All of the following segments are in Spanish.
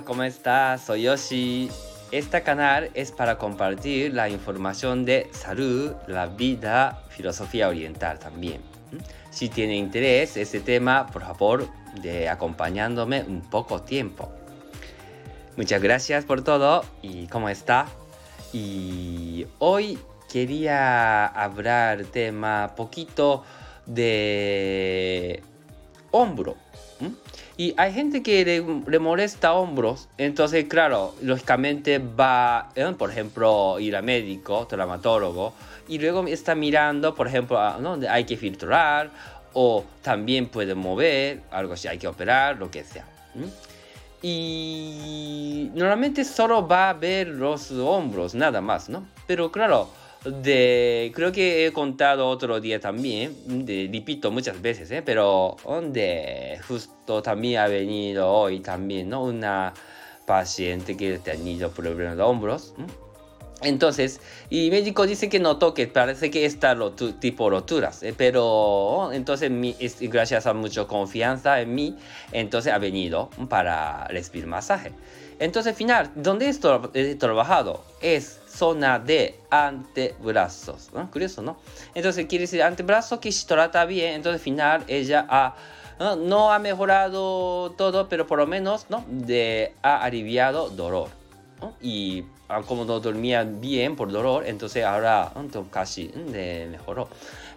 ¿cómo estás? Soy Yoshi. Este canal es para compartir la información de salud, la vida, filosofía oriental también. Si tiene interés este tema, por favor, de acompañándome un poco tiempo. Muchas gracias por todo y cómo está. Y hoy quería hablar tema poquito de hombro. Y hay gente que le, molesta hombros, entonces claro, lógicamente va, ¿eh? por ejemplo, ir a médico, traumatólogo, y luego está mirando, por ejemplo, donde hay que filtrar, o también puede mover, algo así, hay que operar, lo que sea. Y normalmente solo va a ver los hombros, nada más, ¿no? Pero claro, de, creo que he contado otro día también, de, repito muchas veces, ¿eh? pero donde justo también ha venido hoy también, ¿no? Una paciente que ha tenido problemas de hombros. Entonces, y el médico dice que no toque, parece que está tipo roturas, ¿eh? pero entonces mi, gracias a mucha confianza en mí, entonces ha venido para recibir masaje. Entonces, final, ¿dónde he trabajado? Es zona de antebrazos. ¿no? Curioso, ¿no? Entonces quiere decir antebrazo que se trata bien. Entonces, final, ella ha, ¿no? ha mejorado todo, pero por lo menos ¿no? de, ha aliviado dolor. Y como no dormía bien por dolor, entonces ahora casi de mejoró.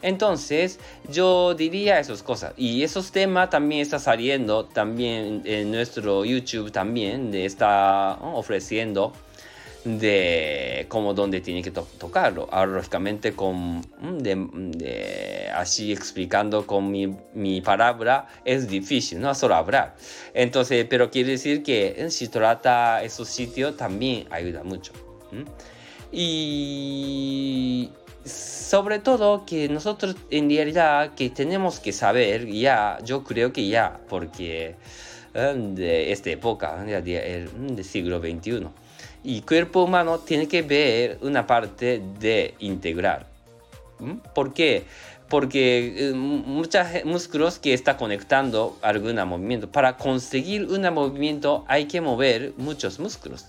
Entonces, yo diría esas cosas. Y esos temas también está saliendo también en nuestro YouTube también, está ofreciendo de cómo dónde tiene que tocarlo. Ahora, lógicamente, con, de, así explicando con mi, mi, palabra es difícil, no solo hablar. Entonces, pero quiere decir que si trata esos sitios también ayuda mucho. Y sobre todo que nosotros en realidad que tenemos que saber ya, yo creo que ya, porque eh, de esta época, del siglo XXI, y cuerpo humano tiene que ver una parte de integrar. ¿Por qué? Porque eh, muchos músculos que está conectando algún movimiento. Para conseguir un movimiento hay que mover muchos músculos.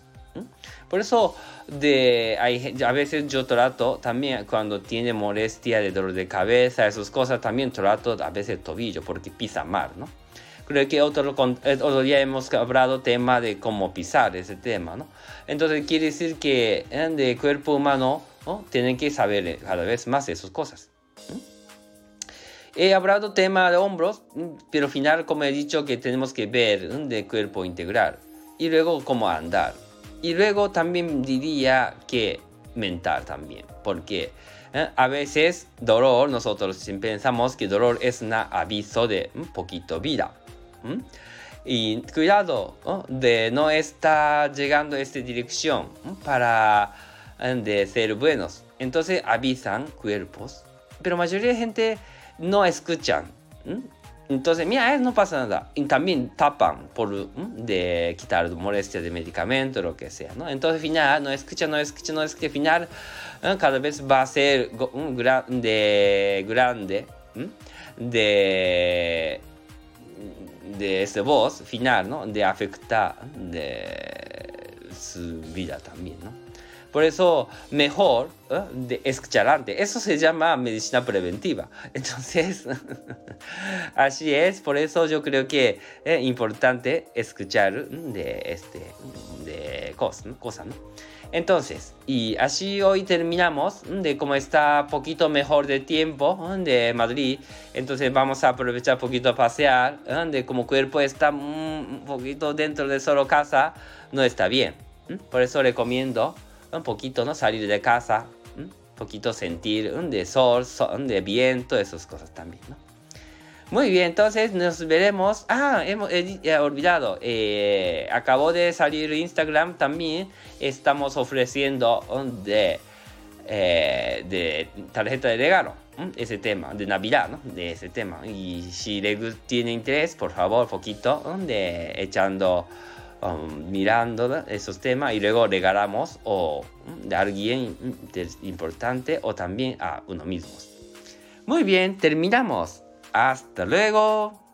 Por eso de, a veces yo trato también cuando tiene molestia de dolor de cabeza, esas cosas, también trato a veces tobillo porque pisa mal, ¿no? Creo que otro, eh, otro día hemos hablado tema de cómo pisar ese tema, ¿no? Entonces quiere decir que en eh, cuerpo humano ¿no? tienen que saber cada vez más esas cosas. He hablado tema de hombros, pero al final como he dicho que tenemos que ver de cuerpo integral y luego cómo andar. Y luego también diría que mental también, porque ¿eh? a veces dolor, nosotros pensamos que dolor es un aviso de un poquito vida. Y cuidado de no estar llegando a esta dirección para de ser buenos. Entonces avisan cuerpos, pero mayoría de gente no escuchan. Entonces, mira, no pasa nada. Y también tapan por de quitar molestia de medicamento, lo que sea, ¿no? Entonces, al final, no escucha, no escucha, no escucha. Al final, cada vez va a ser grande, grande, de, de esta voz final, ¿no? De afectar de su vida también, ¿no? Por eso, mejor ¿eh? de escuchar antes. Eso se llama medicina preventiva. Entonces, así es. Por eso yo creo que es importante escuchar de este de cosas, ¿no? Entonces, y así hoy terminamos de cómo está poquito mejor de tiempo de Madrid. Entonces vamos a aprovechar poquito a pasear, de como cuerpo está un poquito dentro de solo casa, no está bien. Por eso recomiendo un poquito, ¿no? Salir de casa, un poquito sentir un de sol, de viento, esas cosas también, ¿no? Muy bien, entonces nos veremos. Ah, hemos olvidado. Eh, acabó de salir Instagram también. Estamos ofreciendo un de, eh, de tarjeta de regalo. Ese tema, de Navidad, ¿no? De ese tema. Y si le tiene interés, por favor, poquito, de echando Um, mirando esos temas y luego regalamos o de alguien importante o también a uno mismo. Muy bien, terminamos. Hasta luego.